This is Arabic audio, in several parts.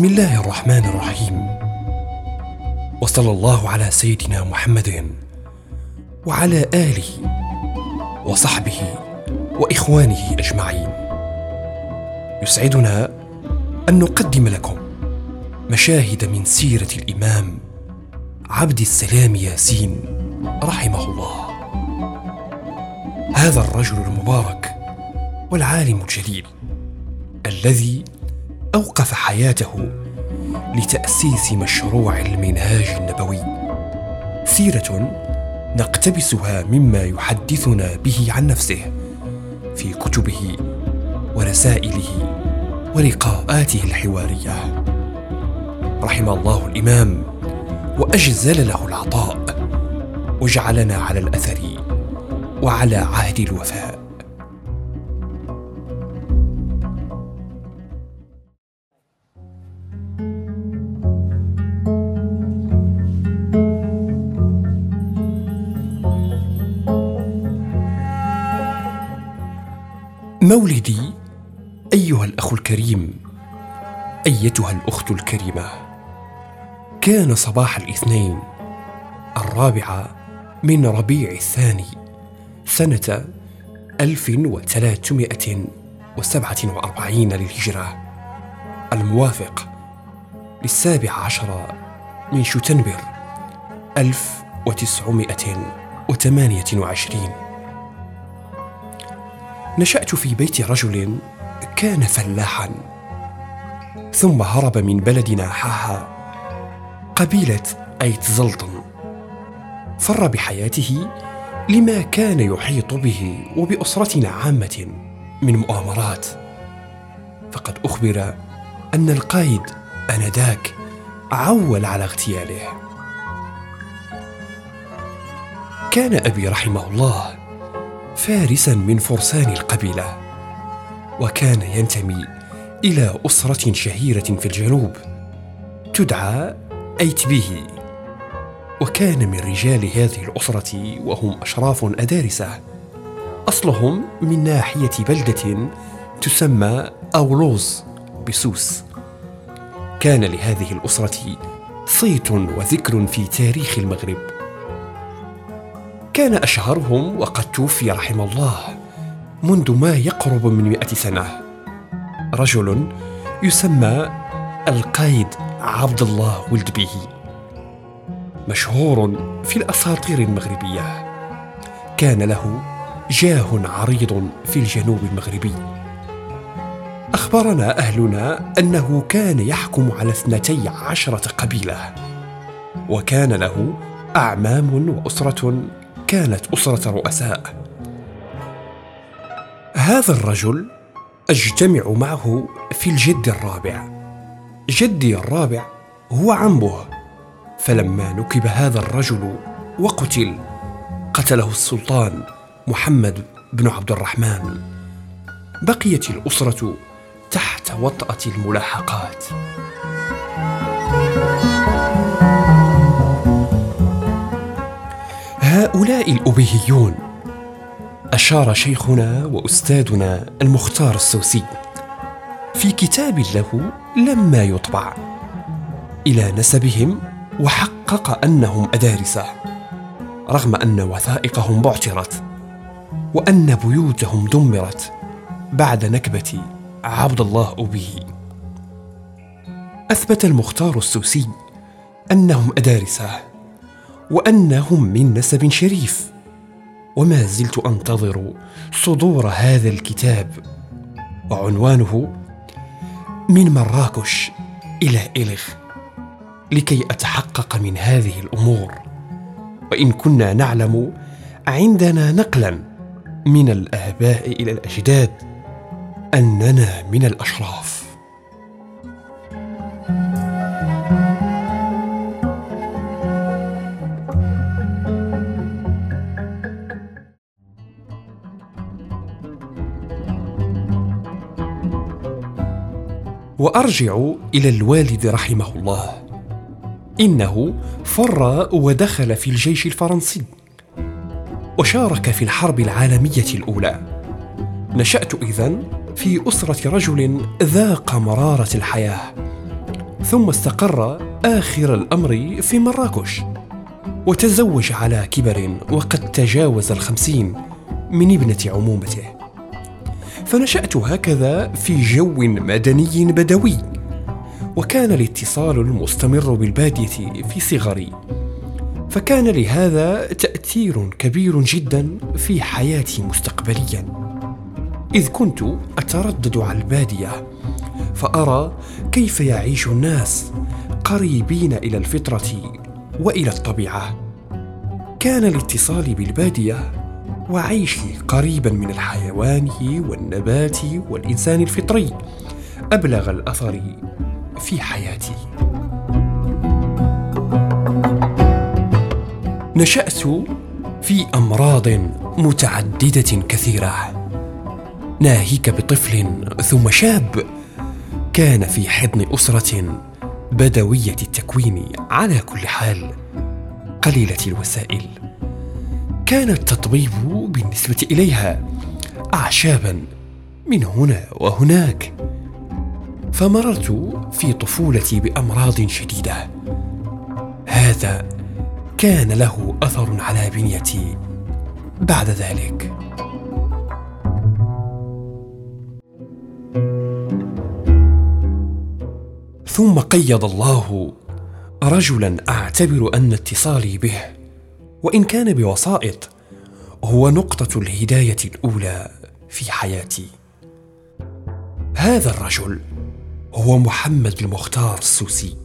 بسم الله الرحمن الرحيم. وصلى الله على سيدنا محمد وعلى آله وصحبه وإخوانه أجمعين. يسعدنا أن نقدم لكم مشاهد من سيرة الإمام عبد السلام ياسين رحمه الله. هذا الرجل المبارك والعالم الجليل الذي أوقف حياته لتأسيس مشروع المنهاج النبوي. سيرة نقتبسها مما يحدثنا به عن نفسه في كتبه ورسائله ولقاءاته الحوارية. رحم الله الإمام وأجزل له العطاء وجعلنا على الأثر وعلى عهد الوفاء. مولدي أيها الأخ الكريم أيتها الأخت الكريمة. كان صباح الاثنين الرابعه من ربيع الثاني سنة 1347 للهجرة. الموافق للسابع عشر من شتنبر 1928 نشأت في بيت رجل كان فلاحا ثم هرب من بلدنا حاها قبيلة أيت زلطن. فر بحياته لما كان يحيط به وبأسرتنا عامة من مؤامرات. فقد أخبر أن القائد آنذاك عول على اغتياله. كان أبي رحمه الله فارسا من فرسان القبيلة وكان ينتمي إلى أسرة شهيرة في الجنوب تدعى أيتبيه. وكان من رجال هذه الأسرة وهم أشراف أدارسة. أصلهم من ناحية بلدة تسمى أولوز بسوس. كان لهذه الأسرة صيت وذكر في تاريخ المغرب. كان أشهرهم وقد توفي رحمه الله منذ ما يقرب من مئة سنة. رجل يسمى القايد عبد الله ولد به. مشهور في الأساطير المغربية. كان له جاه عريض في الجنوب المغربي. أخبرنا أهلنا أنه كان يحكم على اثنتي عشرة قبيلة وكان له أعمام وأسرة كانت أسرة رؤساء. هذا الرجل أجتمع معه في الجد الرابع. جدي الرابع هو عمه. فلما نكب هذا الرجل وقتل قتله السلطان محمد بن عبد الرحمن. بقيت الأسرة تحت وطأة الملاحقات. هؤلاء الأبيهيون أشار شيخنا وأستاذنا المختار السوسي في كتاب له لما يطبع إلى نسبهم وحقق أنهم أدارسة رغم أن وثائقهم بعترت وأن بيوتهم دمرت بعد نكبة عبد الله أبيه أثبت المختار السوسي أنهم أدارسة وأنهم من نسب شريف. وما زلت أنتظر صدور هذا الكتاب. وعنوانه من مراكش إلى إلغ لكي أتحقق من هذه الأمور. وإن كنا نعلم عندنا نقلا من الآباء إلى الأجداد أننا من الأشراف. وأرجع إلى الوالد رحمه الله. إنه فر ودخل في الجيش الفرنسي وشارك في الحرب العالمية الأولى. نشأت اذن في أسرة رجل ذاق مرارة الحياة ثم استقر آخر الأمر في مراكش وتزوج على كبر وقد تجاوز الخمسين من ابنة عمومته. فنشأت هكذا في جو مدني بدوي وكان الاتصال المستمر بالبادية في صغري. فكان لهذا تأثير كبير جدا في حياتي مستقبليا. إذ كنت أتردد على البادية فأرى كيف يعيش الناس قريبين إلى الفطرة وإلى الطبيعة. كان الاتصال بالبادية وعيشي قريبا من الحيوان والنبات والإنسان الفطري أبلغ الأثر في حياتي. نشأت في أمراض متعددة كثيرة. ناهيك بطفل ثم شاب كان في حضن أسرة بدوية التكوين على كل حال قليلة الوسائل. كان التطبيب بالنسبة إليها أعشابا من هنا وهناك فمررت في طفولتي بأمراض شديدة. هذا كان له أثر على بنيتي بعد ذلك. ثم قيض الله رجلا أعتبر أن اتصالي به وإن كان بوسائط هو نقطة الهداية الأولى في حياتي. هذا الرجل هو محمد المختار السوسي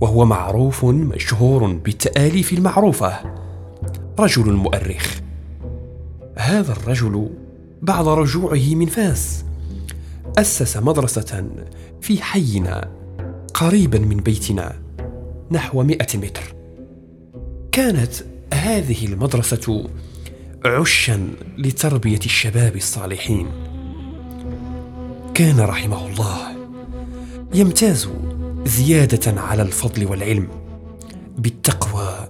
وهو معروف مشهور بالتآليف المعروفة. رجل مؤرخ. هذا الرجل بعد رجوعه من فاس أسس مدرسة في حينا قريبا من بيتنا نحو مئة متر. كانت هذه المدرسة عشا لتربية الشباب الصالحين. كان رحمه الله يمتاز زيادة على الفضل والعلم بالتقوى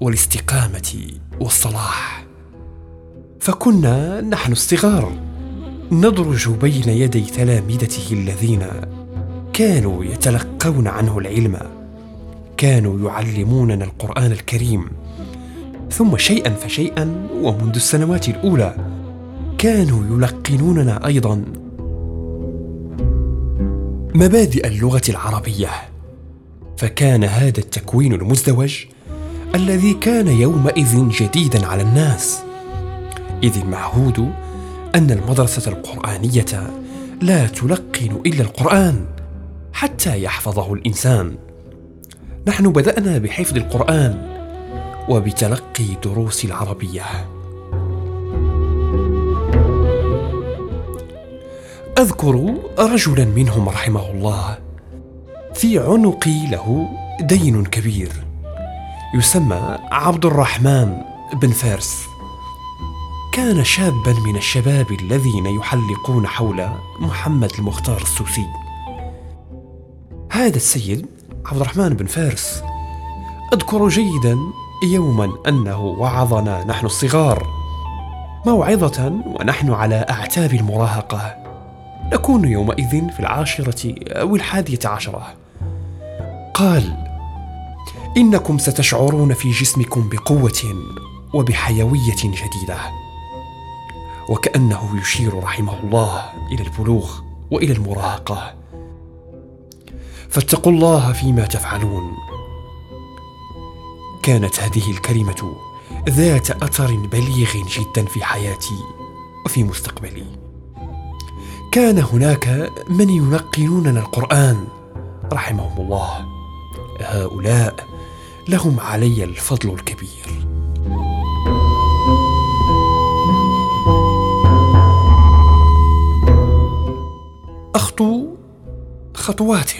والاستقامة والصلاح. فكنا نحن الصغار ندرج بين يدي تلامذته الذين كانوا يتلقون عنه العلم. كانوا يعلموننا القرآن الكريم. ثم شيئا فشيئا ومنذ السنوات الأولى كانوا يلقنوننا أيضا. مبادئ اللغة العربية. فكان هذا التكوين المزدوج الذي كان يومئذ جديدا على الناس. إذ المعهود أن المدرسة القرآنية لا تلقن إلا القرآن حتى يحفظه الإنسان. نحن بدأنا بحفظ القرآن وبتلقي دروس العربية. أذكر رجلا منهم رحمه الله. في عنقي له دين كبير يسمى عبد الرحمن بن فارس. كان شابا من الشباب الذين يحلقون حول محمد المختار السوسي. هذا السيد عبد الرحمن بن فارس. أذكر جيدا يوما أنه وعظنا نحن الصغار موعظة ونحن على أعتاب المراهقة. نكون يومئذ في العاشرة أو الحادية عشرة. قال إنكم ستشعرون في جسمكم بقوة وبحيوية جديده وكأنه يشير رحمه الله إلى البلوغ وإلى المراهقة. فاتقوا الله فيما تفعلون. كانت هذه الكلمة ذات أثر بليغ جدا في حياتي وفي مستقبلي. كان هناك من يلقنوننا القرآن رحمهم الله. هؤلاء لهم علي الفضل الكبير. أخطو خطوات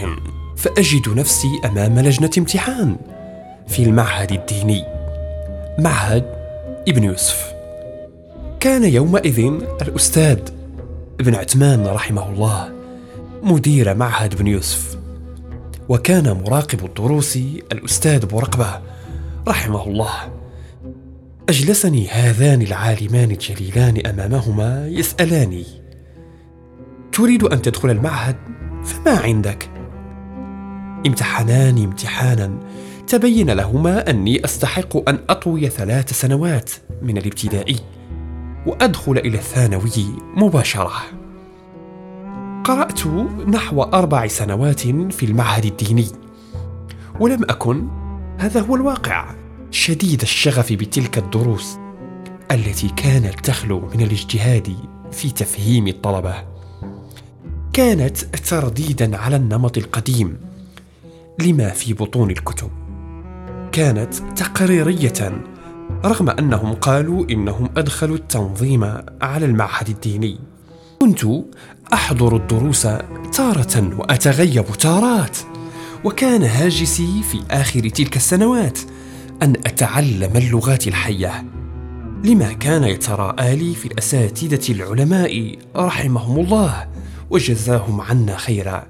فأجد نفسي أمام لجنة امتحان في المعهد الديني. معهد ابن يوسف. كان يومئذ الأستاذ ابن عثمان رحمه الله مدير معهد ابن يوسف وكان مراقب الدروس الأستاذ بورقبة رحمه الله. أجلسني هذان العالمان الجليلان أمامهما يسألاني تريد أن تدخل المعهد؟ فما عندك؟ امتحنان امتحانا. تبين لهما أني أستحق أن أطوي ثلاث سنوات من الابتدائي وأدخل إلى الثانوي مباشرة. قرأت نحو أربع سنوات في المعهد الديني. ولم أكن هذا هو الواقع شديد الشغف بتلك الدروس التي كانت تخلو من الاجتهاد في تفهيم الطلبة. كانت ترديدا على النمط القديم. لما في بطون الكتب. كانت تقريرية رغم أنهم قالوا إنهم أدخلوا التنظيم على المعهد الديني. كنت أحضر الدروس تارة وأتغيب تارات. وكان هاجسي في آخر تلك السنوات أن أتعلم اللغات الحية. لما كان يتراءى لي في الأساتذة العلماء رحمهم الله. وجزاهم عنا خيرا.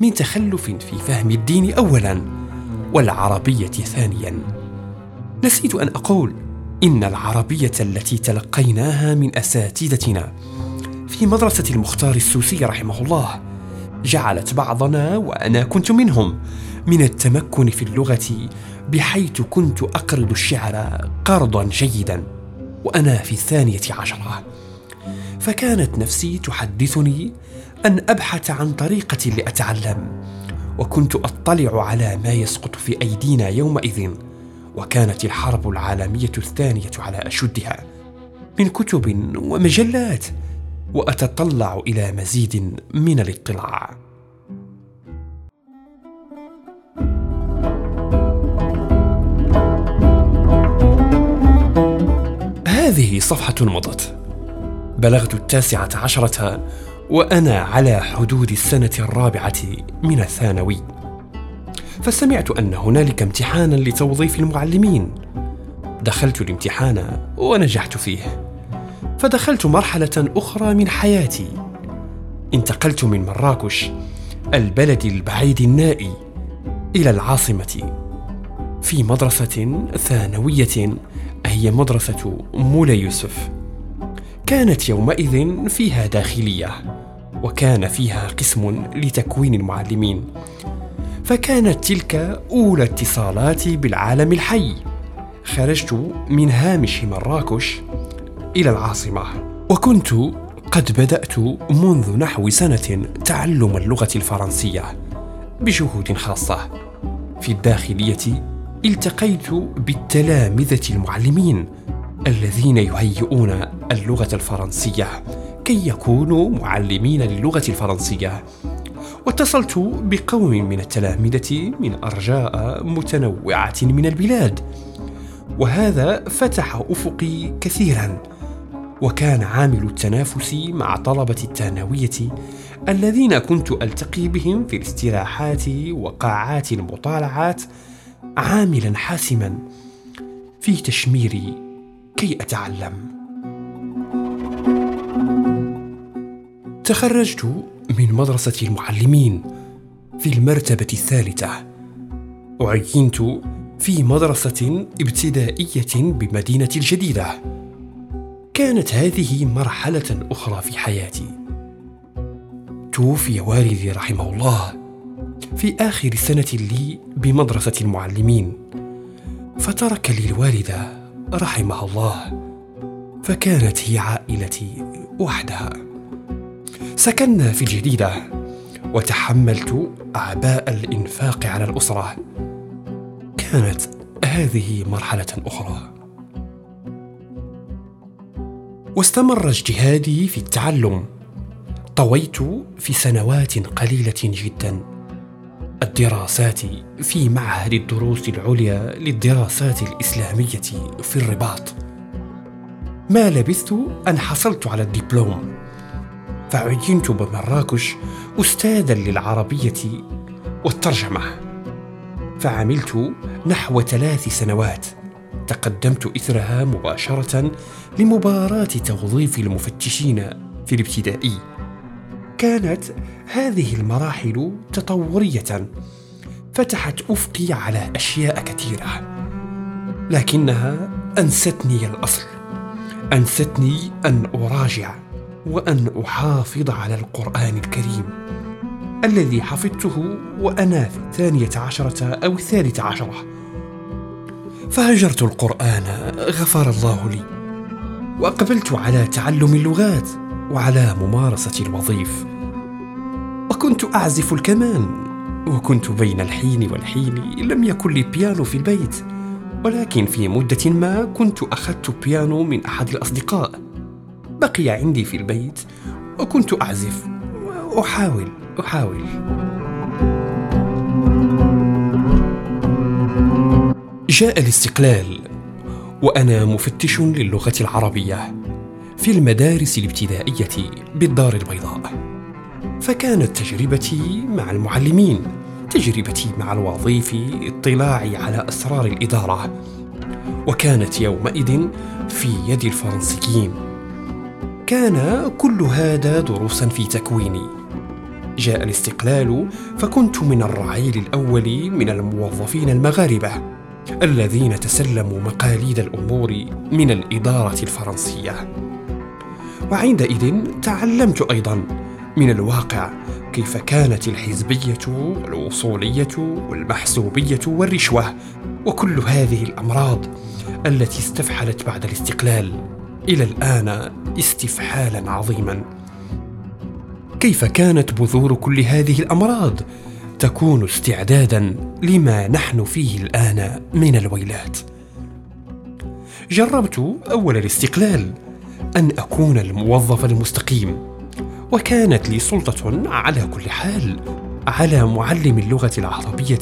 من تخلف في فهم الدين اولا والعربية ثانيا. نسيت أن أقول إن العربية التي تلقيناها من أساتذتنا في مدرسة المختار السوسي رحمه الله جعلت بعضنا وأنا كنت منهم من التمكن في اللغة بحيث كنت أقرض الشعر قرضا جيدا وأنا في الثانية عشرة. فكانت نفسي تحدثني أن أبحث عن طريقة لأتعلم وكنت أطلع على ما يسقط في أيدينا يومئذ وكانت الحرب العالمية الثانية على أشدها من كتب ومجلات وأتطلع إلى مزيد من الاطلاع. هذه صفحة مضت. بلغت التاسعة عشرة وأنا على حدود السنة الرابعة من الثانوي. فسمعت أن هنالك امتحانا لتوظيف المعلمين. دخلت الامتحان ونجحت فيه. فدخلت مرحلة أخرى من حياتي. انتقلت من مراكش البلد البعيد النائي إلى العاصمة في مدرسة ثانوية هي مدرسة مولاي يوسف. كانت يومئذ فيها داخلية وكان فيها قسم لتكوين المعلمين. فكانت تلك أولى اتصالاتي بالعالم الحي. خرجت من هامش مراكش إلى العاصمة وكنت قد بدأت منذ نحو سنة تعلم اللغة الفرنسية بجهود خاصة. في الداخلية التقيت بالتلامذة المعلمين الذين يهيئون اللغة الفرنسية. كي يكونوا معلمين للغة الفرنسية. واتصلت بقوم من التلامذة من أرجاء متنوعة من البلاد. وهذا فتح أفقي كثيرا. وكان عامل التنافس مع طلبة الثانوية الذين كنت ألتقي بهم في الاستراحات وقاعات المطالعات عاملا حاسما. في تشميري كي أتعلم. تخرجت من مدرسة المعلمين في المرتبة الثالثة. وعينت في مدرسة ابتدائية بمدينه الجديدة. كانت هذه مرحلة أخرى في حياتي. توفي والدي رحمه الله في آخر سنة لي بمدرسة المعلمين. فترك لي الوالدة رحمها الله. فكانت هي عائلتي وحدها. سكننا في الجديدة وتحملت أعباء الإنفاق على الأسرة. كانت هذه مرحلة أخرى. واستمر اجتهادي في التعلم. طويت في سنوات قليلة جدا. الدراسات في معهد الدروس العليا للدراسات الإسلامية في الرباط. ما لبثت أن حصلت على الدبلوم فعينت بمراكش استاذا للعربية والترجمة. فعملت نحو ثلاث سنوات. تقدمت إثرها مباشرة لمباراة توظيف المفتشين في الابتدائي. كانت هذه المراحل تطورية. فتحت أفقي على أشياء كثيرة. لكنها أنستني الأصل. أنستني أن أراجع وأن أحافظ على القرآن الكريم الذي حفظته وأنا في الثانية عشرة أو الثالثة عشرة. فهجرت القرآن غفر الله لي وأقبلت على تعلم اللغات وعلى ممارسة الوظيف. وكنت أعزف الكمان وكنت بين الحين والحين لم يكن لي بيانو في البيت ولكن في مدة ما كنت أخذت بيانو من أحد الأصدقاء. بقي عندي في البيت وكنت أعزف أحاول أحاول. جاء الاستقلال وأنا مفتش للغة العربية في المدارس الابتدائية بالدار البيضاء. فكانت تجربتي مع المعلمين تجربتي مع الوظيف اطلاعي على أسرار الإدارة. وكانت يومئذ في يد الفرنسيين. كان كل هذا دروسا في تكويني. جاء الاستقلال فكنت من الرعيل الأول من الموظفين المغاربة الذين تسلموا مقاليد الأمور من الإدارة الفرنسية. وعندئذ تعلمت أيضا من الواقع كيف كانت الحزبية والوصولية والمحسوبية والرشوة وكل هذه الأمراض التي استفحلت بعد الاستقلال إلى الآن استفحالا عظيما. كيف كانت بذور كل هذه الأمراض تكون استعدادا لما نحن فيه الآن من الويلات؟ جربت أول الاستقلال أن أكون الموظف المستقيم. وكانت لي سلطة على كل حال على معلم اللغة العربية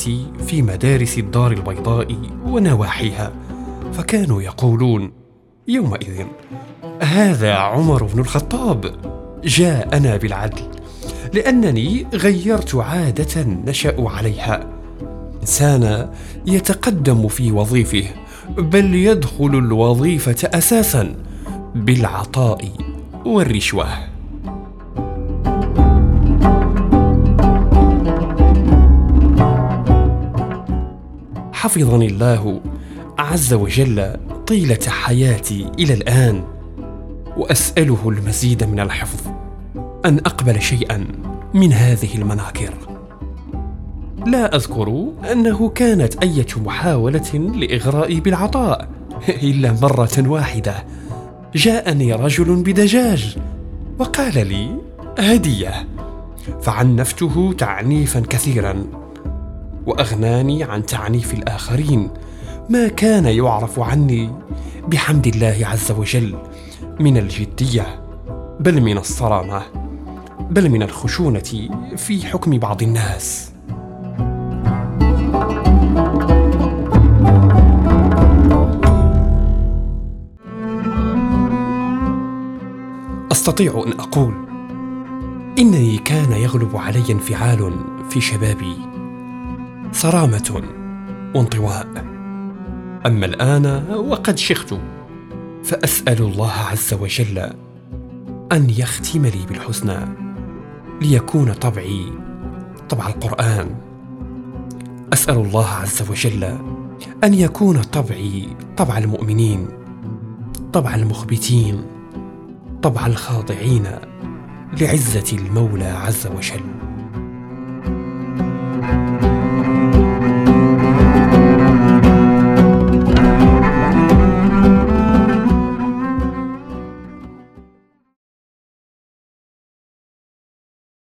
في مدارس الدار البيضاء ونواحيها. فكانوا يقولون يومئذ هذا عمر بن الخطاب جاءنا بالعدل لأنني غيرت عادة نشأ عليها. إنسان يتقدم في وظيفه بل يدخل الوظيفة أساسا بالعطاء والرشوة. حفظني الله عز وجل طيلة حياتي إلى الآن وأسأله المزيد من الحفظ أن أقبل شيئا من هذه المناكر. لا أذكر أنه كانت إيه محاولة لإغرائي بالعطاء إلا مرة واحدة. جاءني رجل بدجاج وقال لي هدية. فعنفته تعنيفا كثيرا. وأغناني عن تعنيف الآخرين. ما كان يعرف عني بحمد الله عز وجل من الجدية بل من الصرامة بل من الخشونة في حكم بعض الناس. أستطيع أن أقول إنني كان يغلب علي انفعال في شبابي. صرامة وانطواء. أما الآن وقد شخت فأسأل الله عز وجل أن يختم لي بالحسنى ليكون طبعي طبع القرآن. أسأل الله عز وجل أن يكون طبعي طبع المؤمنين طبع المخبتين طبع الخاضعين لعزة المولى عز وجل.